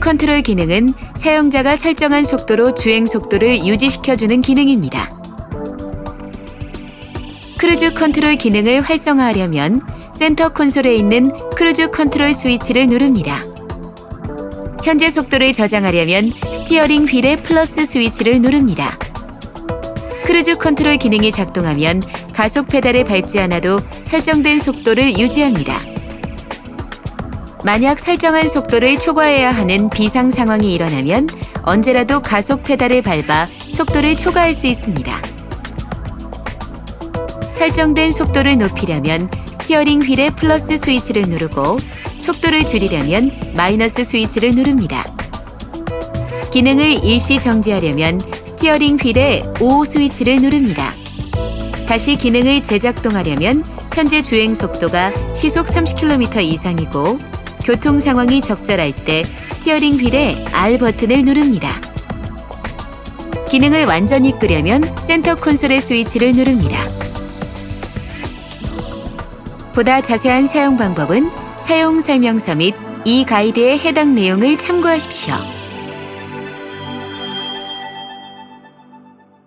컨트롤 기능은 사용자가 설정한 속도로 주행 속도를 유지시켜주는 기능입니다. 크루즈 컨트롤 기능을 활성화하려면 센터 콘솔에 있는 크루즈 컨트롤 스위치를 누릅니다. 현재 속도를 저장하려면 스티어링 휠의 플러스 스위치를 누릅니다. 크루즈 컨트롤 기능이 작동하면 가속 페달을 밟지 않아도 설정된 속도를 유지합니다. 만약 설정한 속도를 초과해야 하는 비상 상황이 일어나면 언제라도 가속 페달을 밟아 속도를 초과할 수 있습니다. 설정된 속도를 높이려면 스티어링 휠의 플러스 스위치를 누르고 속도를 줄이려면 마이너스 스위치를 누릅니다. 기능을 일시 정지하려면 스티어링 휠의 O 스위치를 누릅니다. 다시 기능을 재작동하려면 현재 주행 속도가 시속 30km 이상이고 교통 상황이 적절할 때 스티어링 휠의 R 버튼을 누릅니다. 기능을 완전히 끄려면 센터 콘솔의 스위치를 누릅니다. 보다 자세한 사용 방법은 사용 설명서 및 이 가이드의 해당 내용을 참고하십시오.